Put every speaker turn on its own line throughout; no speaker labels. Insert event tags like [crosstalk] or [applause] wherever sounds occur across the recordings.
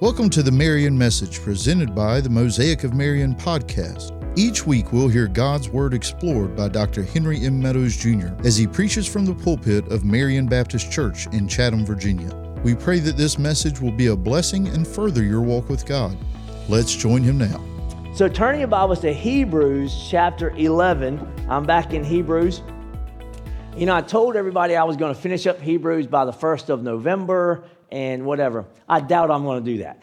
Welcome to the Marion Message presented by the Mosaic of Marion podcast. Each week, we'll hear God's Word explored by Dr. Henry M. Meadows Jr. as he preaches from the pulpit of Marion Baptist Church in Chatham, Virginia. We pray that this message will be a blessing and further your walk with God. Let's join him now.
So, turning your Bibles to Hebrews chapter 11, I'm back in Hebrews. You know, I told everybody I was going to finish up Hebrews by the 1st of November and whatever. I doubt I'm going to do that.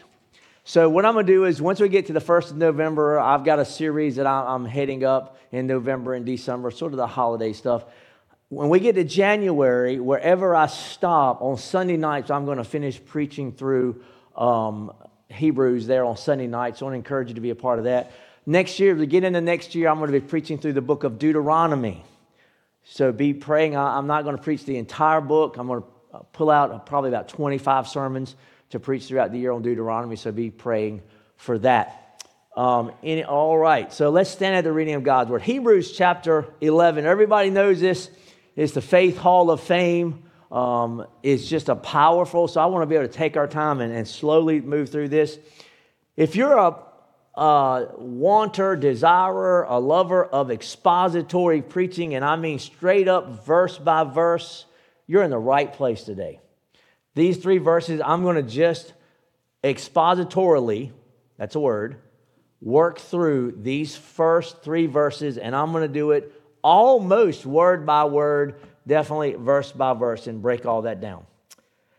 So, what I'm going to do is once we get to the 1st of November, I've got a series that I'm heading up in November and December, sort of the holiday stuff. When we get to January, wherever I stop on Sunday nights, I'm going to finish preaching through um, Hebrews there on Sunday nights. So I want to encourage you to be a part of that. Next year, to get into next year, I'm going to be preaching through the book of Deuteronomy. So be praying. I'm not going to preach the entire book. I'm going to uh, pull out probably about 25 sermons to preach throughout the year on Deuteronomy, so be praying for that. Um, in, all right, so let's stand at the reading of God's word. Hebrews chapter 11. Everybody knows this. It's the Faith Hall of Fame. Um, it's just a powerful, so I want to be able to take our time and, and slowly move through this. If you're a, a wanter, desirer, a lover of expository preaching, and I mean straight up verse by verse, you're in the right place today. These three verses, I'm going to just expositorily, that's a word, work through these first three verses, and I'm going to do it almost word by word, definitely verse by verse, and break all that down.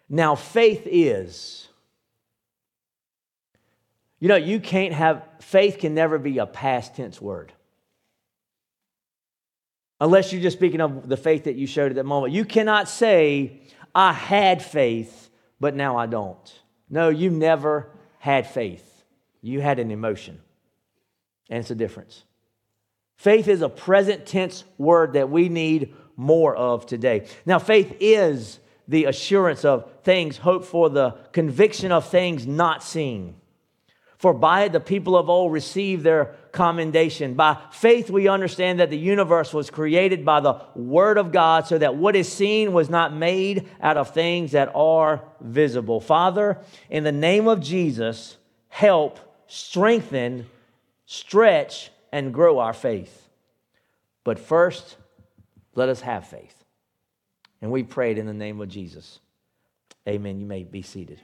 Now, faith is. You know, you can't have, faith can never be a past tense word. Unless you're just speaking of the faith that you showed at that moment. You cannot say, I had faith, but now I don't. No, you never had faith. You had an emotion. And it's a difference. Faith is a present tense word that we need more of today. Now, faith is the assurance of things hoped for, the conviction of things not seen. For by it the people of old received their commendation. By faith, we understand that the universe was created by the Word of God, so that what is seen was not made out of things that are visible. Father, in the name of Jesus, help, strengthen, stretch, and grow our faith. But first, let us have faith. And we prayed in the name of Jesus. Amen. You may be seated.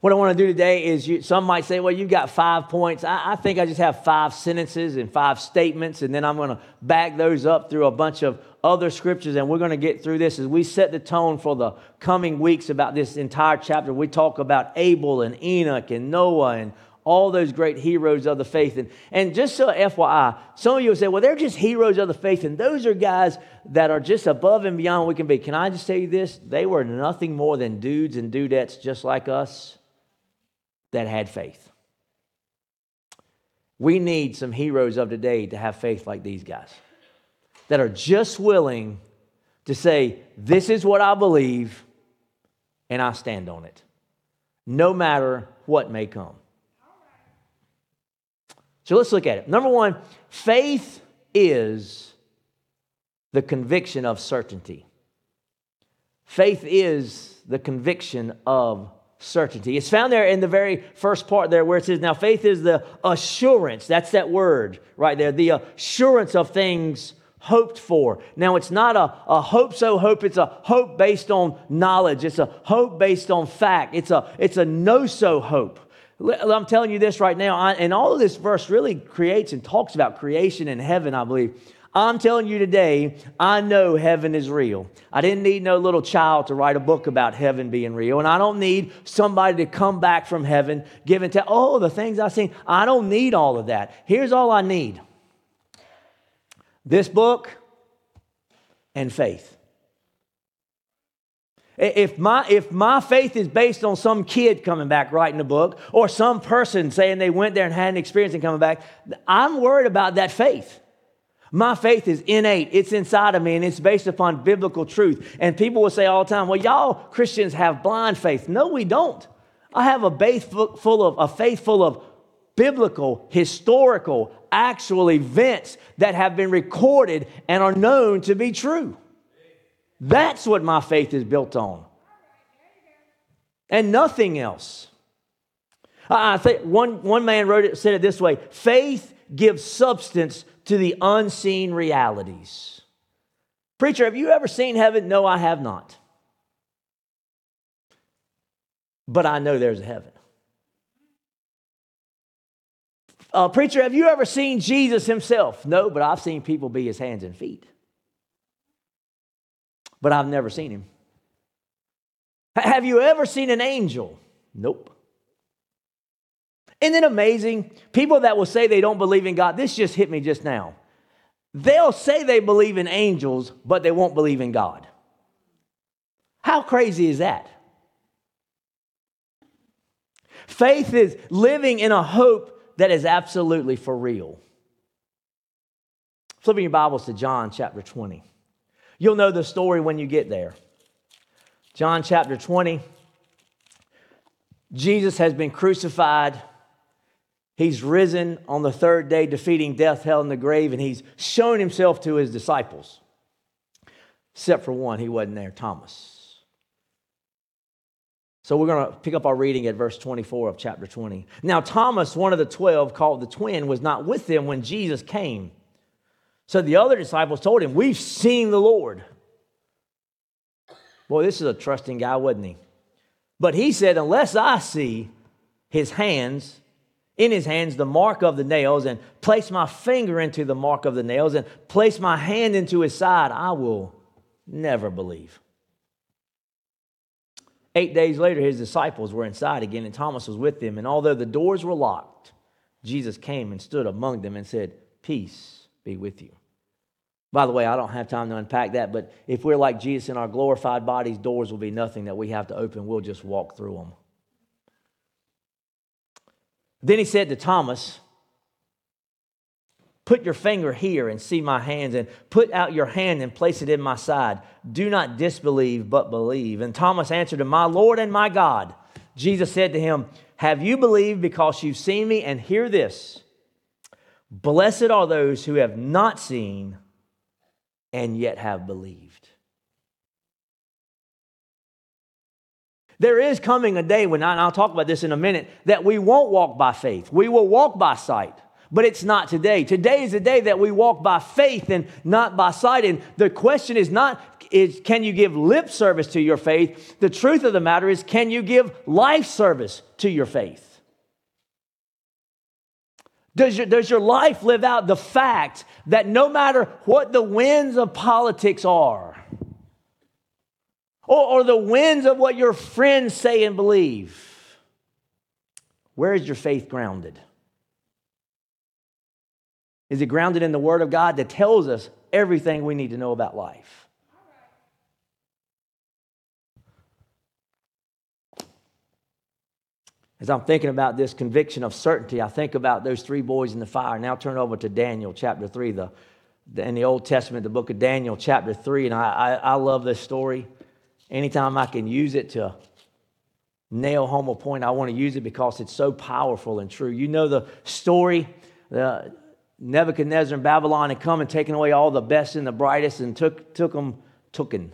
What I want to do today is you, some might say, well, you've got five points. I, I, think I just have five sentences and five statements, and then I'm going to back those up through a bunch of other scriptures, and we're going to get through this as we set the tone for the coming weeks about this entire chapter. We talk about Abel and Enoch and Noah and all those great heroes of the faith. And, and just so FYI, some of you will say, well, they're just heroes of the faith, and those are guys that are just above and beyond what we can be. Can I just tell you this? They were nothing more than dudes and dudettes just like us that had faith. We need some heroes of today to have faith like these guys that are just willing to say, This is what I believe, and I stand on it, no matter what may come. So let's look at it. Number one, faith is the conviction of certainty. Faith is the conviction of certainty. It's found there in the very first part there where it says, Now faith is the assurance. That's that word right there, the assurance of things hoped for. Now, it's not a, a hope so hope, it's a hope based on knowledge, it's a hope based on fact, it's a, it's a no so hope. I'm telling you this right now, and all of this verse really creates and talks about creation and heaven, I believe. I'm telling you today, I know heaven is real. I didn't need no little child to write a book about heaven being real. And I don't need somebody to come back from heaven, and tell, oh, the things I've seen. I don't need all of that. Here's all I need this book and faith. If my, if my faith is based on some kid coming back writing a book or some person saying they went there and had an experience and coming back, I'm worried about that faith. My faith is innate, it's inside of me, and it's based upon biblical truth. And people will say all the time, well, y'all Christians have blind faith. No, we don't. I have a faith full of, a faith full of biblical, historical, actual events that have been recorded and are known to be true. That's what my faith is built on. And nothing else. I think one, one man wrote it, said it this way faith gives substance to the unseen realities. Preacher, have you ever seen heaven? No, I have not. But I know there's a heaven. Uh, preacher, have you ever seen Jesus himself? No, but I've seen people be his hands and feet. But I've never seen him. Have you ever seen an angel? Nope. Isn't it amazing? People that will say they don't believe in God, this just hit me just now. They'll say they believe in angels, but they won't believe in God. How crazy is that? Faith is living in a hope that is absolutely for real. Flipping your Bibles to John chapter 20. You'll know the story when you get there. John chapter 20. Jesus has been crucified. He's risen on the third day, defeating death, hell, and the grave, and he's shown himself to his disciples. Except for one, he wasn't there, Thomas. So we're going to pick up our reading at verse 24 of chapter 20. Now, Thomas, one of the 12, called the twin, was not with them when Jesus came. So the other disciples told him, We've seen the Lord. Boy, this is a trusting guy, wasn't he? But he said, Unless I see his hands, in his hands, the mark of the nails, and place my finger into the mark of the nails, and place my hand into his side, I will never believe. Eight days later, his disciples were inside again, and Thomas was with them. And although the doors were locked, Jesus came and stood among them and said, Peace be with you. By the way, I don't have time to unpack that, but if we're like Jesus in our glorified bodies, doors will be nothing that we have to open. We'll just walk through them. Then he said to Thomas, Put your finger here and see my hands, and put out your hand and place it in my side. Do not disbelieve, but believe. And Thomas answered him, My Lord and my God. Jesus said to him, Have you believed because you've seen me? And hear this Blessed are those who have not seen and yet have believed. There is coming a day when, and I'll talk about this in a minute, that we won't walk by faith. We will walk by sight. But it's not today. Today is the day that we walk by faith and not by sight. And the question is not is can you give lip service to your faith? The truth of the matter is can you give life service to your faith? Does your, does your life live out the fact that no matter what the winds of politics are, or, or the winds of what your friends say and believe, where is your faith grounded? Is it grounded in the Word of God that tells us everything we need to know about life? As I'm thinking about this conviction of certainty, I think about those three boys in the fire. Now turn over to Daniel chapter 3, the, the in the Old Testament, the book of Daniel chapter 3. And I, I, I love this story. Anytime I can use it to nail home a point, I want to use it because it's so powerful and true. You know the story. The, Nebuchadnezzar and Babylon had come and taken away all the best and the brightest and took, took them, took them,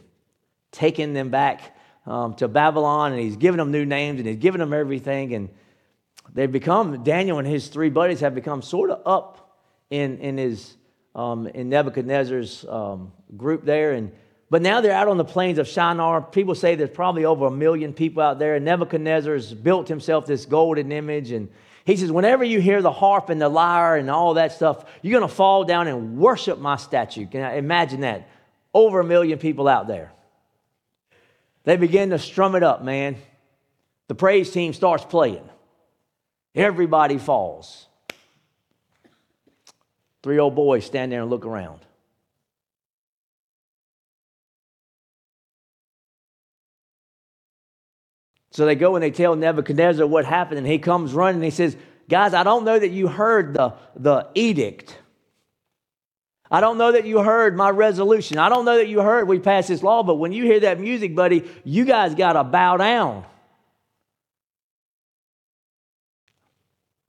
taking them back um, to Babylon, and he's given them new names and he's given them everything. And they've become, Daniel and his three buddies have become sort of up in, in, his, um, in Nebuchadnezzar's um, group there. And, but now they're out on the plains of Shinar. People say there's probably over a million people out there. Nebuchadnezzar's built himself this golden image and he says, whenever you hear the harp and the lyre and all that stuff, you're going to fall down and worship my statue. Can I imagine that? Over a million people out there. They begin to strum it up, man. The praise team starts playing. Everybody falls. Three old boys stand there and look around. So they go and they tell Nebuchadnezzar what happened, and he comes running and he says, Guys, I don't know that you heard the, the edict. I don't know that you heard my resolution. I don't know that you heard we passed this law, but when you hear that music, buddy, you guys got to bow down.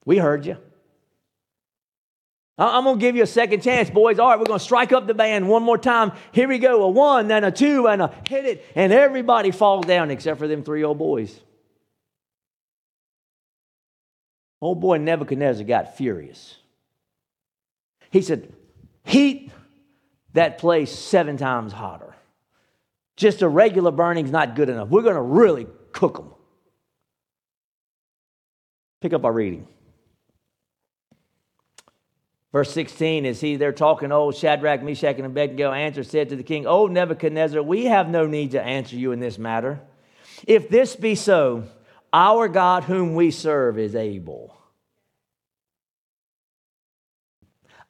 We heard you. I'm going to give you a second chance, boys. All right, we're going to strike up the band one more time. Here we go a one, then a two, and a hit it. And everybody falls down except for them three old boys. Old boy Nebuchadnezzar got furious. He said, Heat that place seven times hotter. Just a regular burning's not good enough. We're going to really cook them. Pick up our reading. Verse 16 is he there talking, oh, Shadrach, Meshach, and Abednego answered, said to the king, Oh, Nebuchadnezzar, we have no need to answer you in this matter. If this be so, our God whom we serve is able.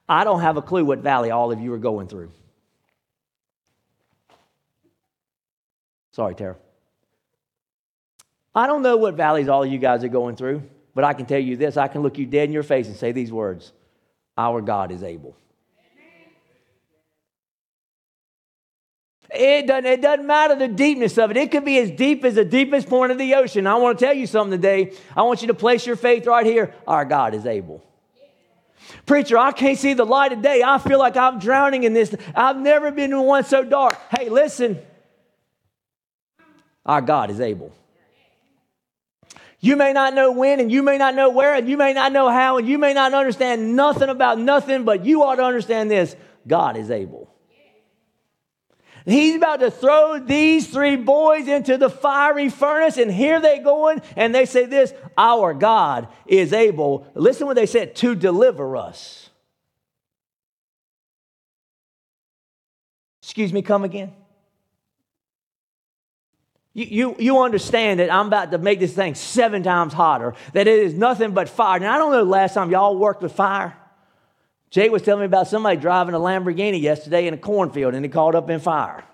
I don't have a clue what valley all of you are going through. Sorry, Tara. I don't know what valleys all of you guys are going through, but I can tell you this I can look you dead in your face and say these words Our God is able. It doesn't, it doesn't matter the deepness of it. It could be as deep as the deepest point of the ocean. I want to tell you something today. I want you to place your faith right here. Our God is able. Preacher, I can't see the light of day. I feel like I'm drowning in this. I've never been in one so dark. Hey, listen. Our God is able. You may not know when, and you may not know where, and you may not know how, and you may not understand nothing about nothing, but you ought to understand this God is able. He's about to throw these three boys into the fiery furnace, and here they go going, and they say this Our God is able, listen what they said, to deliver us. Excuse me, come again. You, you, understand that I'm about to make this thing seven times hotter, that it is nothing but fire. And I don't know the last time y'all worked with fire. Jay was telling me about somebody driving a Lamborghini yesterday in a cornfield and he caught up in fire.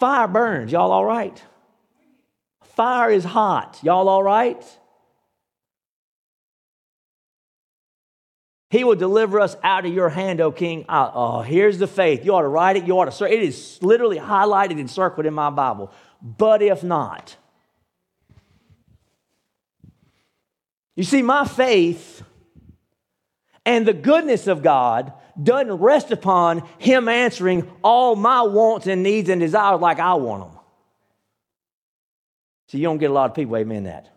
Fire burns. Y'all all right? Fire is hot. Y'all all right? He will deliver us out of your hand, O King. Uh, oh, here's the faith. You ought to write it. You ought to. Sir, It is literally highlighted and circled in my Bible. But if not, You see, my faith and the goodness of God doesn't rest upon Him answering all my wants and needs and desires like I want them. See, you don't get a lot of people, amen, that.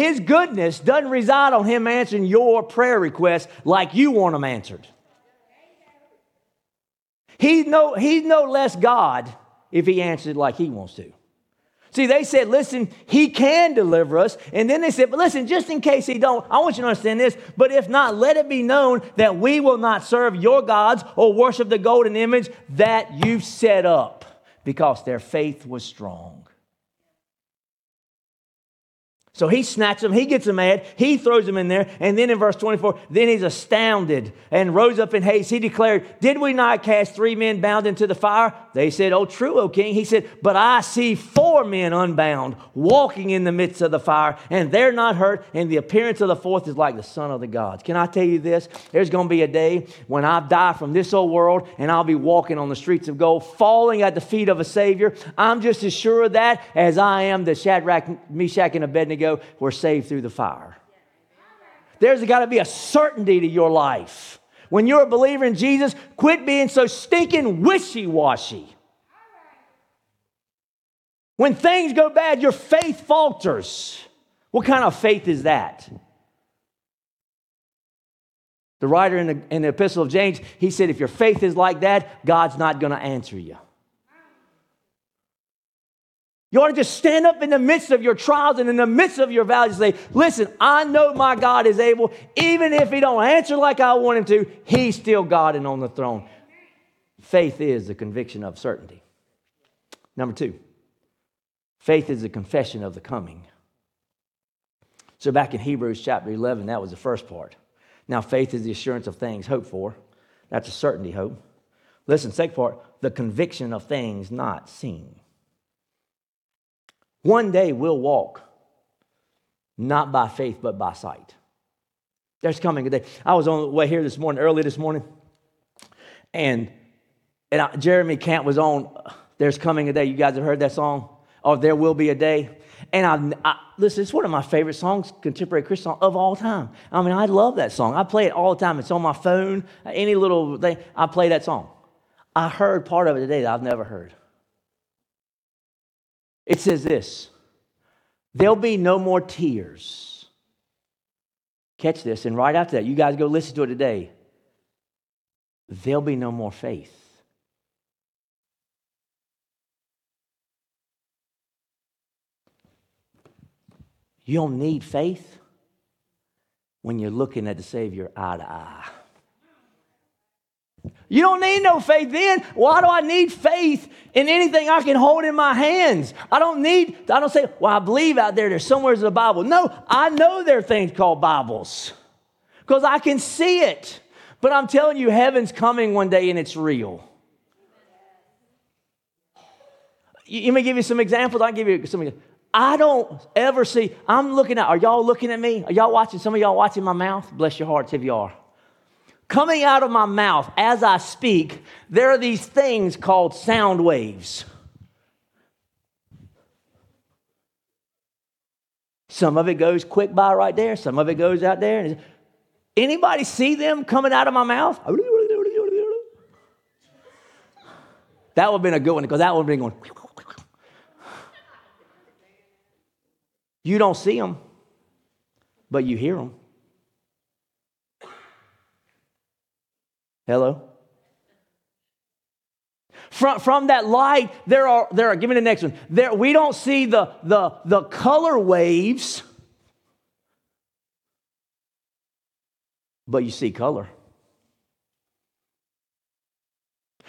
His goodness doesn't reside on Him answering your prayer requests like you want them answered. He's no, he's no less God if He answered like He wants to. See, they said, listen, he can deliver us. And then they said, but listen, just in case he don't, I want you to understand this. But if not, let it be known that we will not serve your gods or worship the golden image that you've set up because their faith was strong. So he snatches them, he gets them mad, he throws them in there, and then in verse 24, then he's astounded and rose up in haste. He declared, Did we not cast three men bound into the fire? They said, Oh, true, O king. He said, But I see four men unbound walking in the midst of the fire, and they're not hurt, and the appearance of the fourth is like the son of the gods. Can I tell you this? There's going to be a day when I die from this old world, and I'll be walking on the streets of gold, falling at the feet of a Savior. I'm just as sure of that as I am that Shadrach, Meshach, and Abednego were saved through the fire. There's got to be a certainty to your life. When you're a believer in Jesus, quit being so stinking wishy washy. When things go bad, your faith falters. What kind of faith is that? The writer in the, in the Epistle of James, he said, if your faith is like that, God's not going to answer you. You ought to just stand up in the midst of your trials and in the midst of your valleys and say, listen, I know my God is able. Even if he don't answer like I want him to, he's still God and on the throne. Faith is the conviction of certainty. Number two, faith is the confession of the coming. So back in Hebrews chapter 11, that was the first part. Now, faith is the assurance of things hoped for. That's a certainty hope. Listen, second part, the conviction of things not seen. One day we'll walk, not by faith, but by sight. There's coming a day. I was on the way here this morning, early this morning, and, and I, Jeremy Camp was on There's Coming a Day. You guys have heard that song? Or There Will Be a Day. And I, I, listen, it's one of my favorite songs, contemporary Christian song of all time. I mean, I love that song. I play it all the time. It's on my phone, any little thing, I play that song. I heard part of it today that I've never heard. It says this There'll be no more tears. Catch this, and right after that, you guys go listen to it today. There'll be no more faith. You don't need faith when you're looking at the Savior eye to eye. You don't need no faith then. Why do I need faith in anything I can hold in my hands? I don't need, I don't say, well, I believe out there there's somewhere in the Bible. No, I know there are things called Bibles because I can see it. But I'm telling you, heaven's coming one day and it's real. You, me give you some examples. I'll give you some. I don't ever see, I'm looking at, are y'all looking at me? Are y'all watching? Some of y'all watching my mouth? Bless your hearts if you are. Coming out of my mouth as I speak, there are these things called sound waves. Some of it goes quick by right there, some of it goes out there. Anybody see them coming out of my mouth? That would have been a good one because that would have been going. You don't see them, but you hear them. Hello? From, from that light, there are, there are, give me the next one. There, we don't see the, the, the color waves, but you see color.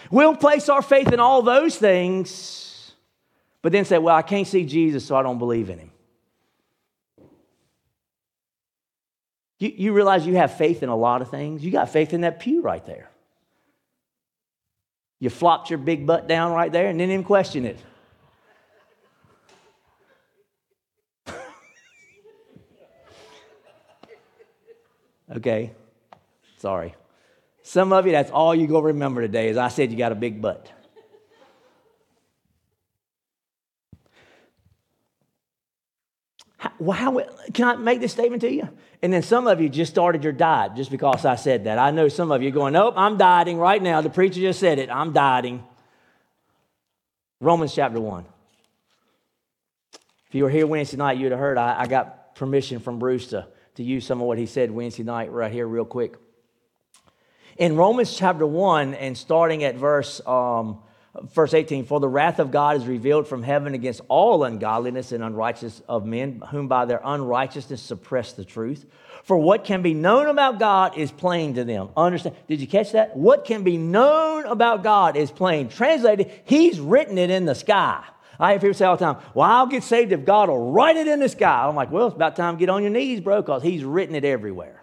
We'll place our faith in all those things, but then say, well, I can't see Jesus, so I don't believe in him. You, you realize you have faith in a lot of things? You got faith in that pew right there. You flopped your big butt down right there and didn't even question it. [laughs] okay, sorry. Some of you, that's all you go remember today is I said you got a big butt. How, how, can I make this statement to you? And then some of you just started your diet just because I said that. I know some of you going, nope, I'm dieting right now. The preacher just said it. I'm dieting. Romans chapter 1. If you were here Wednesday night, you'd have heard I, I got permission from Bruce to, to use some of what he said Wednesday night right here, real quick. In Romans chapter 1, and starting at verse um, Verse 18, for the wrath of God is revealed from heaven against all ungodliness and unrighteousness of men, whom by their unrighteousness suppress the truth. For what can be known about God is plain to them. Understand? Did you catch that? What can be known about God is plain. Translated, He's written it in the sky. I hear people say all the time, Well, I'll get saved if God will write it in the sky. I'm like, Well, it's about time to get on your knees, bro, because He's written it everywhere.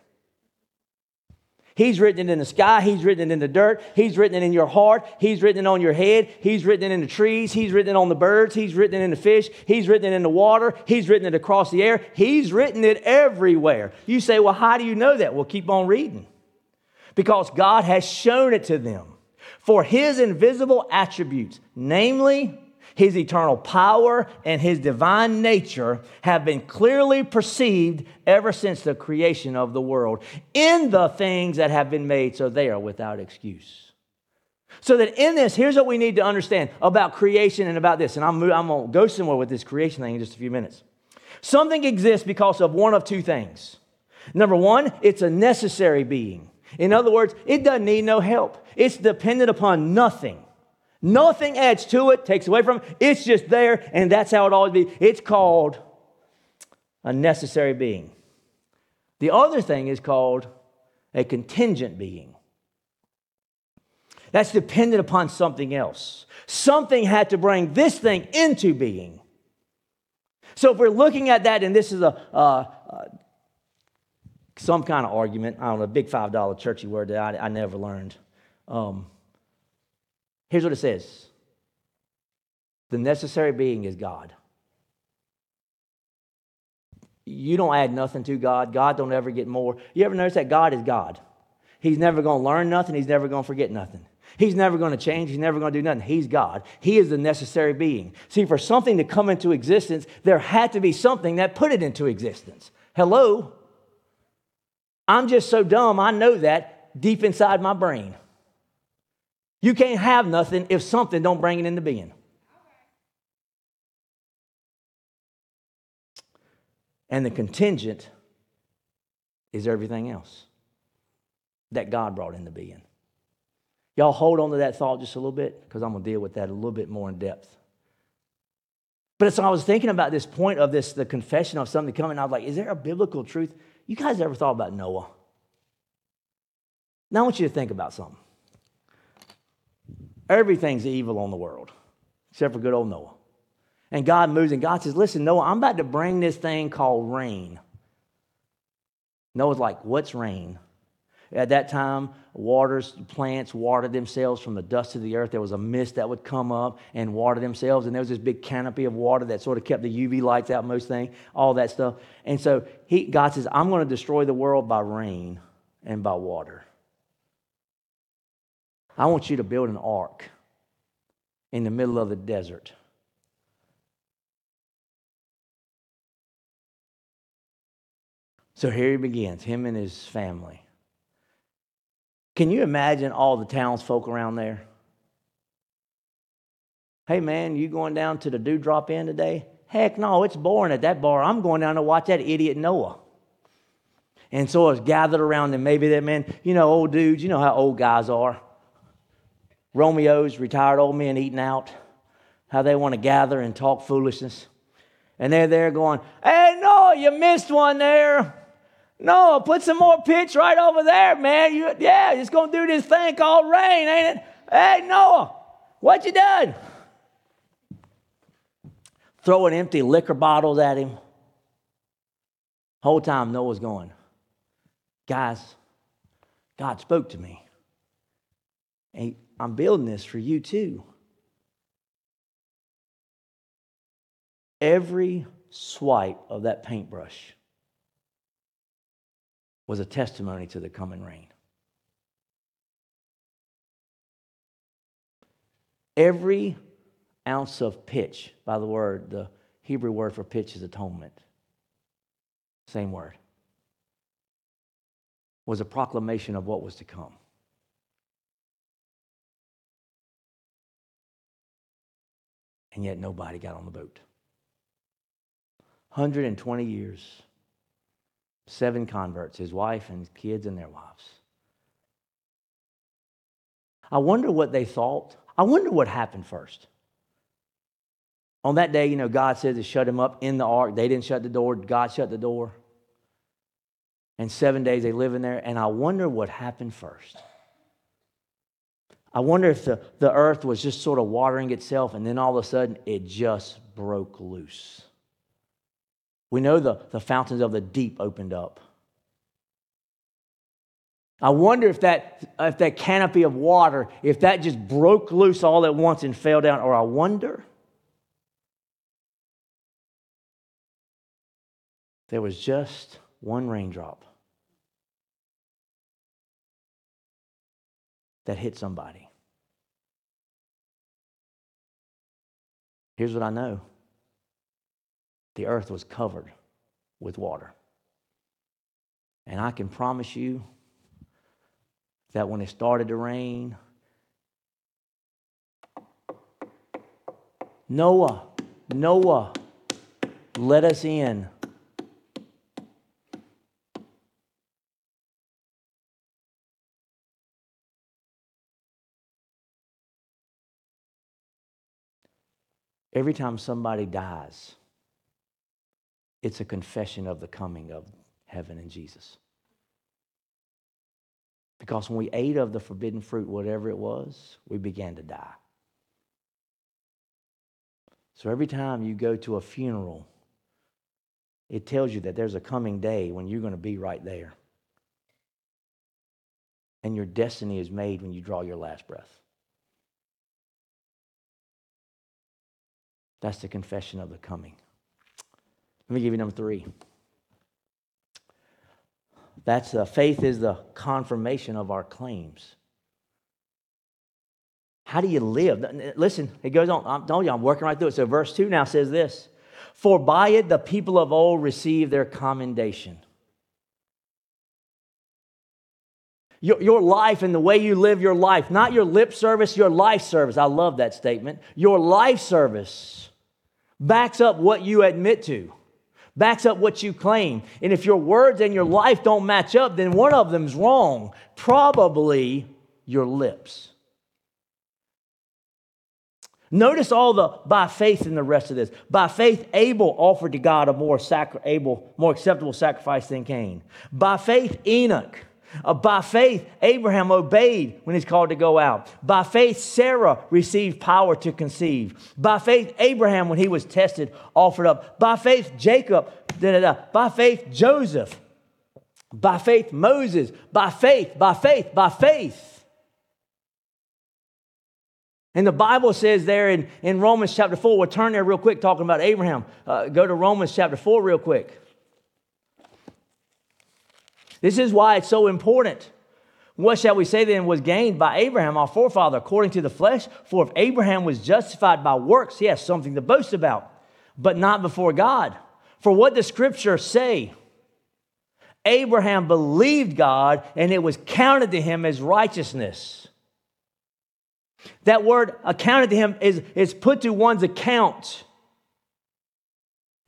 He's written it in the sky. He's written it in the dirt. He's written it in your heart. He's written it on your head. He's written it in the trees. He's written it on the birds. He's written it in the fish. He's written it in the water. He's written it across the air. He's written it everywhere. You say, well, how do you know that? Well, keep on reading. Because God has shown it to them. For his invisible attributes, namely his eternal power and his divine nature have been clearly perceived ever since the creation of the world in the things that have been made, so they are without excuse. So that in this, here's what we need to understand about creation and about this. And I'm, I'm going to go somewhere with this creation thing in just a few minutes. Something exists because of one of two things. Number one, it's a necessary being. In other words, it doesn't need no help, it's dependent upon nothing. Nothing adds to it, takes away from it. It's just there, and that's how it always be. It's called a necessary being. The other thing is called a contingent being. That's dependent upon something else. Something had to bring this thing into being. So if we're looking at that, and this is a, some kind of argument, I don't know, a big $5 churchy word that I, I never learned. Um, Here's what it says The necessary being is God. You don't add nothing to God. God don't ever get more. You ever notice that God is God? He's never going to learn nothing. He's never going to forget nothing. He's never going to change. He's never going to do nothing. He's God. He is the necessary being. See, for something to come into existence, there had to be something that put it into existence. Hello? I'm just so dumb, I know that deep inside my brain. You can't have nothing if something don't bring it into being. And the contingent is everything else that God brought into being. Y'all hold on to that thought just a little bit because I'm going to deal with that a little bit more in depth. But so I was thinking about this point of this, the confession of something coming. I was like, is there a biblical truth? You guys ever thought about Noah? Now I want you to think about something. Everything's evil on the world, except for good old Noah. And God moves, and God says, Listen, Noah, I'm about to bring this thing called rain. Noah's like, What's rain? At that time, waters, plants watered themselves from the dust of the earth. There was a mist that would come up and water themselves, and there was this big canopy of water that sort of kept the UV lights out, most thing, all that stuff. And so he, God says, I'm going to destroy the world by rain and by water. I want you to build an ark in the middle of the desert. So here he begins, him and his family. Can you imagine all the townsfolk around there? Hey man, you going down to the Dewdrop Inn today? Heck no, it's boring at that bar. I'm going down to watch that idiot Noah. And so it's gathered around them. Maybe that man, you know, old dudes, you know how old guys are. Romeo's, retired old men eating out, how they want to gather and talk foolishness. And they're there going, Hey, no, you missed one there. No, put some more pitch right over there, man. You, yeah, it's going to do this thing called rain, ain't it? Hey, Noah, what you done? Throwing empty liquor bottles at him. Whole time Noah's going, guys, God spoke to me. And I'm building this for you too. Every swipe of that paintbrush was a testimony to the coming rain. Every ounce of pitch, by the word, the Hebrew word for pitch is atonement. Same word. Was a proclamation of what was to come. And yet nobody got on the boat. 120 years, seven converts, his wife and his kids and their wives. I wonder what they thought. I wonder what happened first. On that day, you know, God said to shut him up in the ark. They didn't shut the door, God shut the door. And seven days they live in there, and I wonder what happened first. I wonder if the, the earth was just sort of watering itself and then all of a sudden it just broke loose. We know the, the fountains of the deep opened up. I wonder if that, if that canopy of water, if that just broke loose all at once and fell down, or I wonder there was just one raindrop that hit somebody. Here's what I know the earth was covered with water. And I can promise you that when it started to rain, Noah, Noah, let us in. Every time somebody dies, it's a confession of the coming of heaven and Jesus. Because when we ate of the forbidden fruit, whatever it was, we began to die. So every time you go to a funeral, it tells you that there's a coming day when you're going to be right there. And your destiny is made when you draw your last breath. That's the confession of the coming. Let me give you number three. That's the faith is the confirmation of our claims. How do you live? Listen, it goes on. I'm telling you, I'm working right through it. So, verse 2 now says this For by it the people of old received their commendation. Your, your life and the way you live your life, not your lip service, your life service. I love that statement. Your life service backs up what you admit to, backs up what you claim. And if your words and your life don't match up, then one of them's wrong. Probably your lips. Notice all the by faith in the rest of this. By faith, Abel offered to God a more sacri- more acceptable sacrifice than Cain. By faith, Enoch. Uh, by faith, Abraham obeyed when he's called to go out. By faith, Sarah received power to conceive. By faith, Abraham, when he was tested, offered up. By faith, Jacob. Da, da, da. By faith, Joseph. By faith, Moses. By faith, by faith, by faith. And the Bible says there in, in Romans chapter 4, we'll turn there real quick talking about Abraham. Uh, go to Romans chapter 4 real quick. This is why it's so important. What shall we say then was gained by Abraham, our forefather, according to the flesh? For if Abraham was justified by works, he has something to boast about, but not before God. For what does Scripture say? Abraham believed God, and it was counted to him as righteousness. That word accounted to him is, is put to one's account.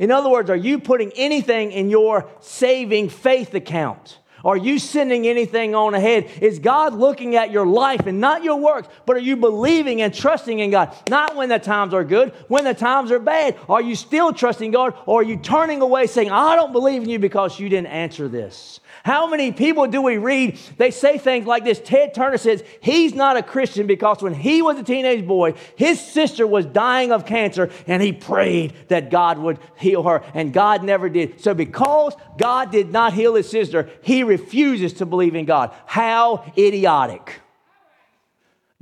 In other words, are you putting anything in your saving faith account? Are you sending anything on ahead? Is God looking at your life and not your works, but are you believing and trusting in God? Not when the times are good, when the times are bad. Are you still trusting God or are you turning away saying, I don't believe in you because you didn't answer this? How many people do we read? They say things like this. Ted Turner says he's not a Christian because when he was a teenage boy, his sister was dying of cancer and he prayed that God would heal her, and God never did. So, because God did not heal his sister, he refuses to believe in God. How idiotic.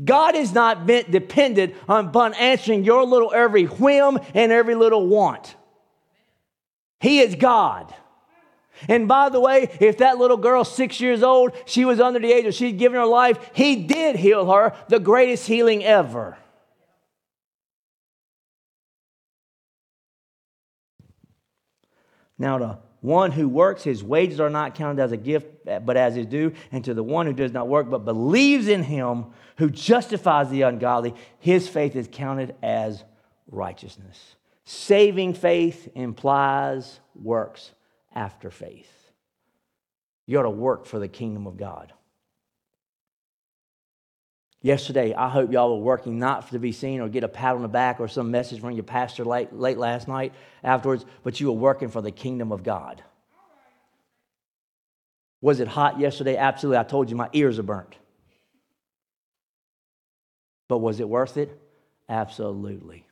God is not dependent upon answering your little every whim and every little want. He is God. And by the way, if that little girl, six years old, she was under the age of she'd given her life, he did heal her, the greatest healing ever. Now, the one who works, his wages are not counted as a gift, but as his due. And to the one who does not work, but believes in him who justifies the ungodly, his faith is counted as righteousness. Saving faith implies works after faith. You ought to work for the kingdom of God. Yesterday, I hope y'all were working not to be seen or get a pat on the back or some message from your pastor late, late last night afterwards, but you were working for the kingdom of God. Was it hot yesterday? Absolutely. I told you my ears are burnt. But was it worth it? Absolutely.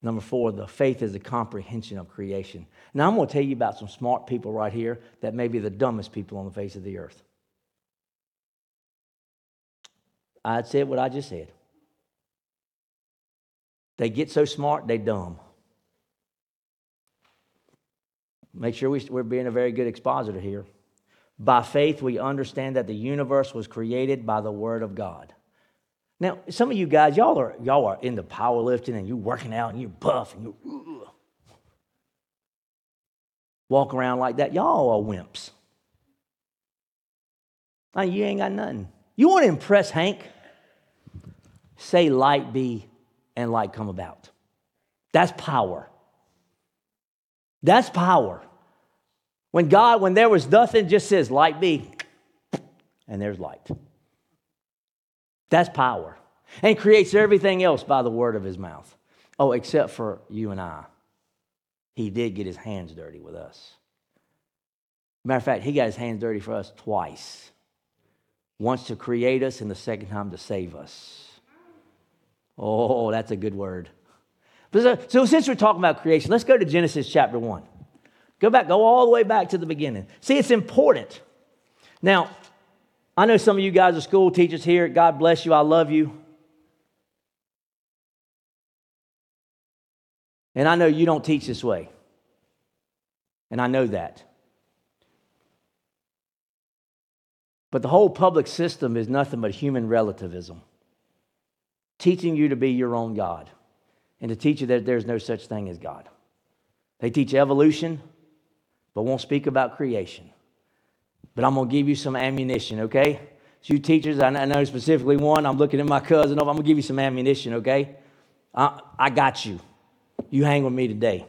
Number four, the faith is a comprehension of creation. Now, I'm going to tell you about some smart people right here that may be the dumbest people on the face of the earth. I'd said what I just said. They get so smart, they dumb. Make sure we, we're being a very good expositor here. By faith, we understand that the universe was created by the Word of God. Now, some of you guys, y'all are y'all are into powerlifting and you're working out and you're buff and you walk around like that. Y'all are wimps. Mean, you ain't got nothing. You want to impress Hank? Say light be and light come about. That's power. That's power. When God, when there was nothing, just says light be, and there's light. That's power. And creates everything else by the word of his mouth. Oh, except for you and I. He did get his hands dirty with us. Matter of fact, he got his hands dirty for us twice. Once to create us, and the second time to save us. Oh, that's a good word. So, so, since we're talking about creation, let's go to Genesis chapter 1. Go back, go all the way back to the beginning. See, it's important. Now, I know some of you guys are school teachers here. God bless you. I love you. And I know you don't teach this way. And I know that. But the whole public system is nothing but human relativism, teaching you to be your own God and to teach you that there's no such thing as God. They teach evolution, but won't speak about creation. But I'm going to give you some ammunition, okay? So you teachers, I know specifically one, I'm looking at my cousin over, I'm gonna give you some ammunition, okay? I, I got you. You hang with me today.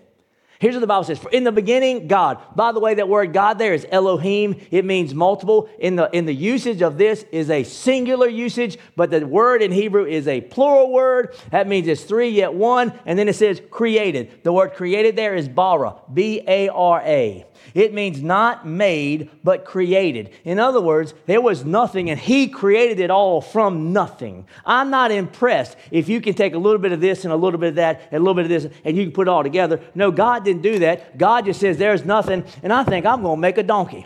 Here's what the Bible says. For in the beginning, God. By the way, that word God there is Elohim. It means multiple. In the, in the usage of this is a singular usage, but the word in Hebrew is a plural word. That means it's three yet one. And then it says created. The word created there is bara, B A R A. It means not made, but created. In other words, there was nothing and He created it all from nothing. I'm not impressed if you can take a little bit of this and a little bit of that and a little bit of this and you can put it all together. No, God didn't do that. God just says there's nothing, and I think I'm going to make a donkey.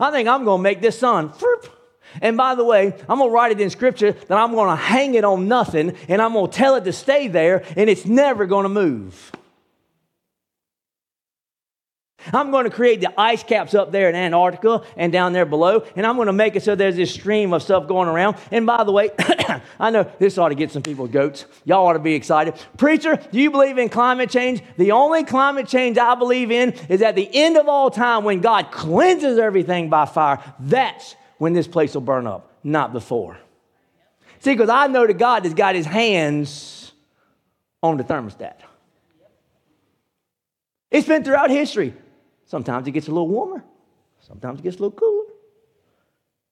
I think I'm going to make this sun. And by the way, I'm going to write it in scripture that I'm going to hang it on nothing and I'm going to tell it to stay there and it's never going to move. I'm going to create the ice caps up there in Antarctica and down there below, and I'm going to make it so there's this stream of stuff going around. And by the way, [coughs] I know this ought to get some people goats. Y'all ought to be excited. Preacher, do you believe in climate change? The only climate change I believe in is at the end of all time when God cleanses everything by fire. That's when this place will burn up, not before. See, because I know that God has got his hands on the thermostat. It's been throughout history. Sometimes it gets a little warmer, sometimes it gets a little cooler.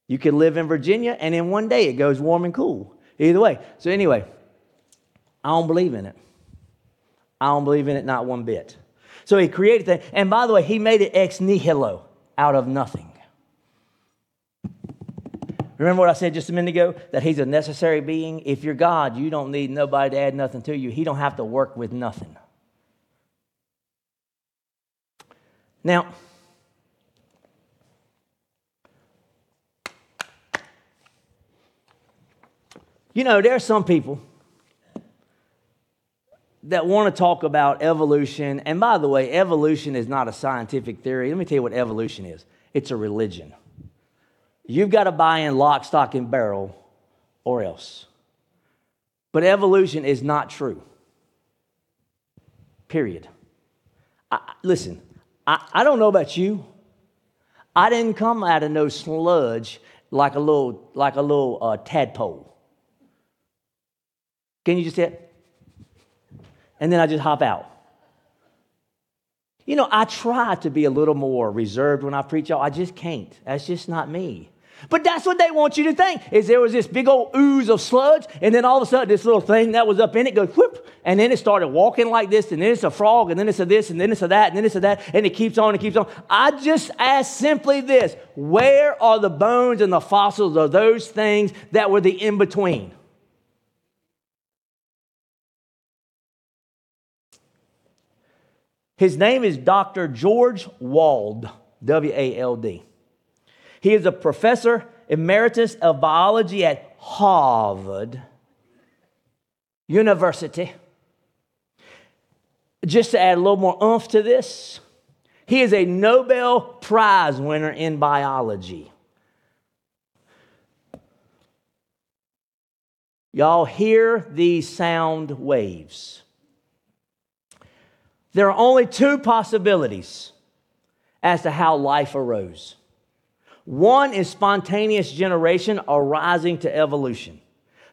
You can live in Virginia and in one day it goes warm and cool. Either way. So, anyway, I don't believe in it. I don't believe in it not one bit. So, he created that. And by the way, he made it ex nihilo, out of nothing. Remember what I said just a minute ago? That he's a necessary being? If you're God, you don't need nobody to add nothing to you. He don't have to work with nothing. Now, you know, there are some people that want to talk about evolution. And by the way, evolution is not a scientific theory. Let me tell you what evolution is it's a religion. You've got to buy in lock, stock, and barrel, or else. But evolution is not true. Period. I, listen, I, I don't know about you. I didn't come out of no sludge like a little, like a little uh, tadpole. Can you just hit? And then I just hop out. You know, I try to be a little more reserved when I preach. I just can't. That's just not me. But that's what they want you to think is there was this big old ooze of sludge, and then all of a sudden this little thing that was up in it goes whoop, and then it started walking like this, and then it's a frog, and then it's a this, and then it's a that, and then it's a that, and it keeps on and keeps on. I just ask simply this where are the bones and the fossils of those things that were the in between? His name is Dr. George Wald, W A L D. He is a professor emeritus of biology at Harvard University. Just to add a little more oomph to this, he is a Nobel Prize winner in biology. Y'all hear these sound waves. There are only two possibilities as to how life arose. One is spontaneous generation arising to evolution.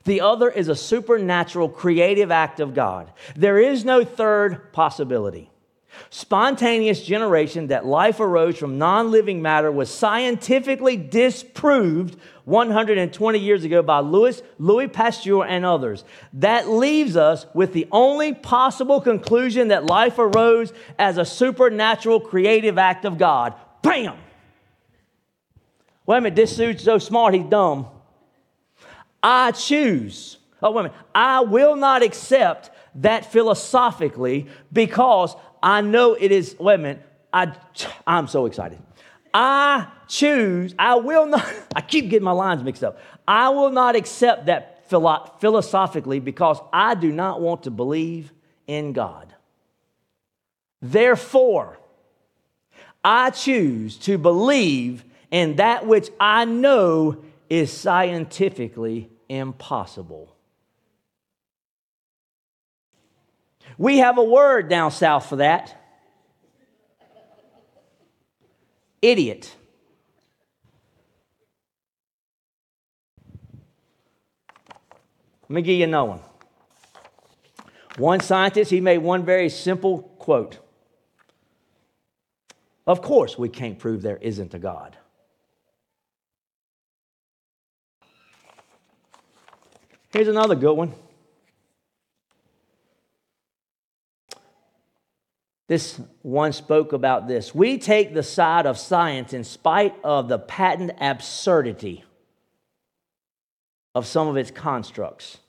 The other is a supernatural creative act of God. There is no third possibility. Spontaneous generation, that life arose from non living matter, was scientifically disproved 120 years ago by Louis, Louis Pasteur and others. That leaves us with the only possible conclusion that life arose as a supernatural creative act of God. Bam! Wait a minute, this dude's so smart, he's dumb. I choose. Oh, wait a minute. I will not accept that philosophically because I know it is. Wait a minute. I, I'm so excited. I choose, I will not, [laughs] I keep getting my lines mixed up. I will not accept that philo- philosophically because I do not want to believe in God. Therefore, I choose to believe and that which I know is scientifically impossible. We have a word down south for that idiot. Let me give you another one. One scientist, he made one very simple quote. Of course, we can't prove there isn't a God. Here's another good one. This one spoke about this. We take the side of science in spite of the patent absurdity of some of its constructs.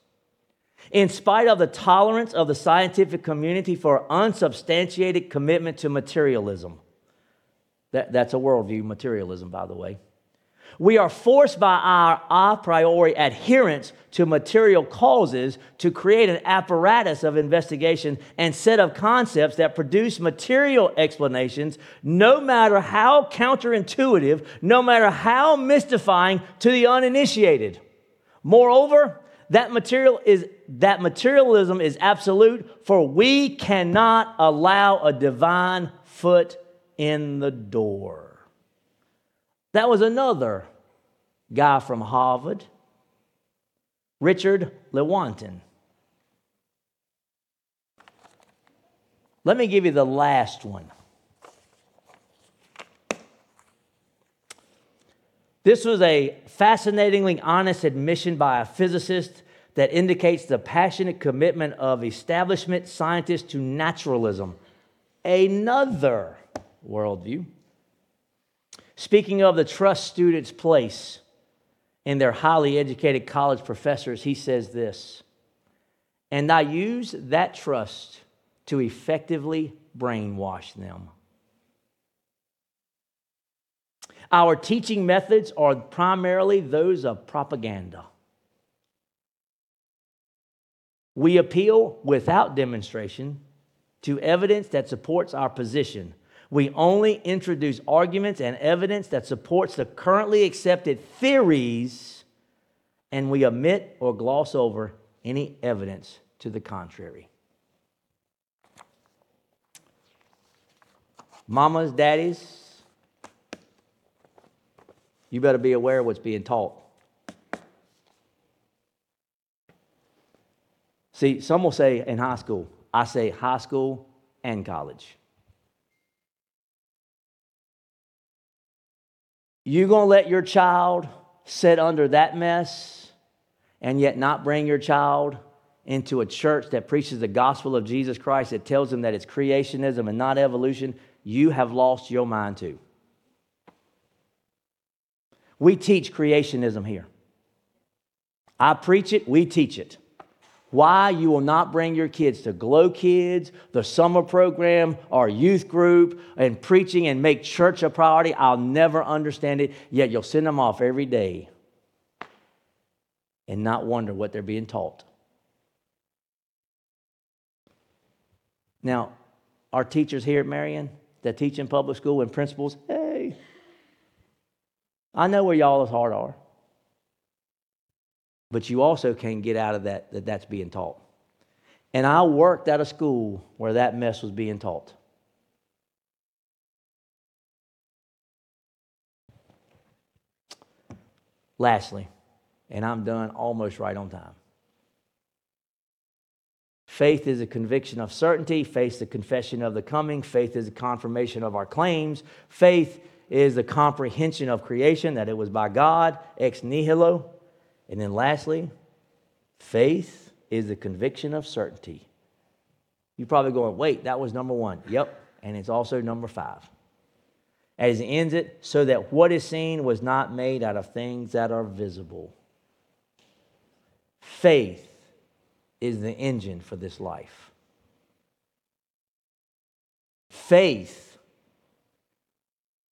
In spite of the tolerance of the scientific community for unsubstantiated commitment to materialism. That, that's a worldview, materialism, by the way. We are forced by our a priori adherence to material causes to create an apparatus of investigation and set of concepts that produce material explanations, no matter how counterintuitive, no matter how mystifying to the uninitiated. Moreover, that material is that materialism is absolute, for we cannot allow a divine foot in the door. That was another guy from Harvard, Richard Lewontin. Let me give you the last one. This was a fascinatingly honest admission by a physicist that indicates the passionate commitment of establishment scientists to naturalism. Another worldview. Speaking of the trust students' place in their highly educated college professors, he says this And I use that trust to effectively brainwash them. Our teaching methods are primarily those of propaganda. We appeal without demonstration to evidence that supports our position. We only introduce arguments and evidence that supports the currently accepted theories, and we omit or gloss over any evidence to the contrary. Mamas, daddies, you better be aware of what's being taught. See, some will say in high school, I say high school and college. You gonna let your child sit under that mess and yet not bring your child into a church that preaches the gospel of Jesus Christ that tells them that it's creationism and not evolution, you have lost your mind too. We teach creationism here. I preach it, we teach it. Why you will not bring your kids to Glow Kids, the summer program, our youth group, and preaching and make church a priority, I'll never understand it. Yet you'll send them off every day and not wonder what they're being taught. Now, our teachers here at Marion that teach in public school and principals, hey, I know where y'all's heart are. But you also can't get out of that that that's being taught. And I worked at a school where that mess was being taught. Lastly, and I'm done almost right on time. Faith is a conviction of certainty. Faith is a confession of the coming. Faith is a confirmation of our claims. Faith is the comprehension of creation, that it was by God, ex nihilo. And then lastly, faith is the conviction of certainty. You're probably going, wait, that was number one. Yep, and it's also number five. As he ends it, so that what is seen was not made out of things that are visible. Faith is the engine for this life. Faith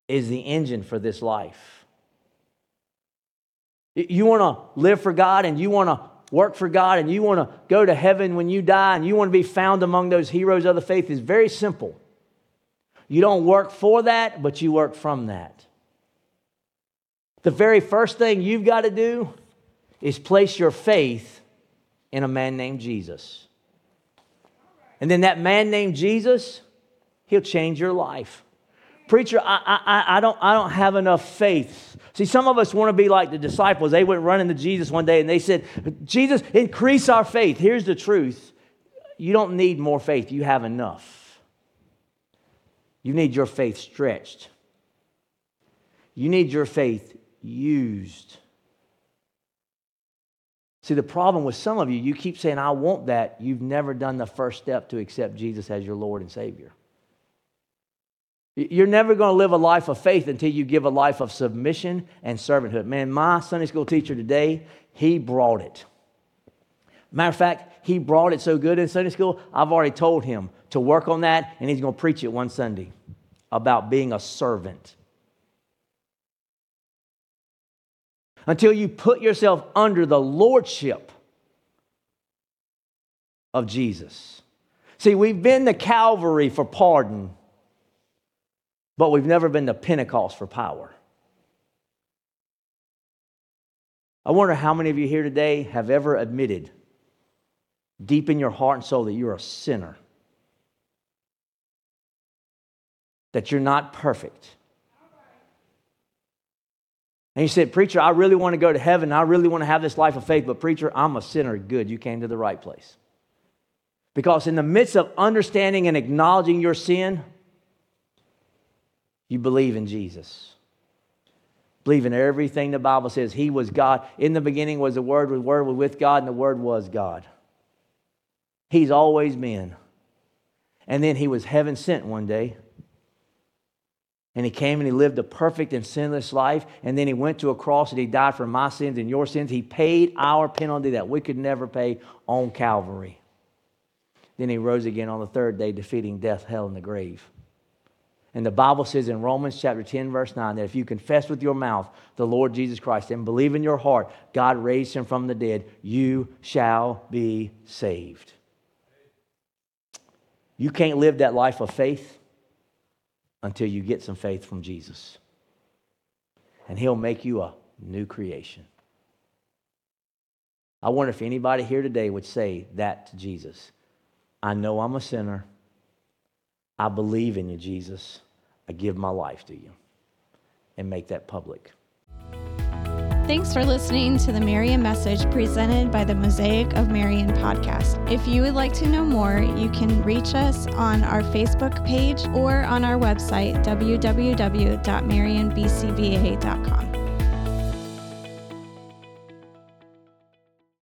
is the engine for this life. You want to live for God and you want to work for God and you want to go to heaven when you die and you want to be found among those heroes of the faith is very simple. You don't work for that, but you work from that. The very first thing you've got to do is place your faith in a man named Jesus. And then that man named Jesus, he'll change your life. Preacher, I, I, I, don't, I don't have enough faith See, some of us want to be like the disciples. They went running to Jesus one day and they said, Jesus, increase our faith. Here's the truth you don't need more faith, you have enough. You need your faith stretched, you need your faith used. See, the problem with some of you, you keep saying, I want that. You've never done the first step to accept Jesus as your Lord and Savior. You're never going to live a life of faith until you give a life of submission and servanthood. Man, my Sunday school teacher today, he brought it. Matter of fact, he brought it so good in Sunday school, I've already told him to work on that, and he's going to preach it one Sunday about being a servant. Until you put yourself under the lordship of Jesus. See, we've been to Calvary for pardon but we've never been to Pentecost for power. I wonder how many of you here today have ever admitted deep in your heart and soul that you're a sinner, that you're not perfect. And you said, Preacher, I really want to go to heaven. I really want to have this life of faith, but preacher, I'm a sinner. Good, you came to the right place. Because in the midst of understanding and acknowledging your sin, you believe in Jesus. Believe in everything the Bible says. He was God. In the beginning was the Word, the Word was with God, and the Word was God. He's always been. And then he was heaven sent one day. And he came and he lived a perfect and sinless life. And then he went to a cross and he died for my sins and your sins. He paid our penalty that we could never pay on Calvary. Then he rose again on the third day, defeating death, hell, and the grave. And the Bible says in Romans chapter 10, verse 9, that if you confess with your mouth the Lord Jesus Christ and believe in your heart God raised him from the dead, you shall be saved. You can't live that life of faith until you get some faith from Jesus. And he'll make you a new creation. I wonder if anybody here today would say that to Jesus. I know I'm a sinner. I believe in you, Jesus. I give my life to you. And make that public.
Thanks for listening to the Marion message presented by the Mosaic of Marion podcast. If you would like to know more, you can reach us on our Facebook page or on our website, www.marionbcva.com.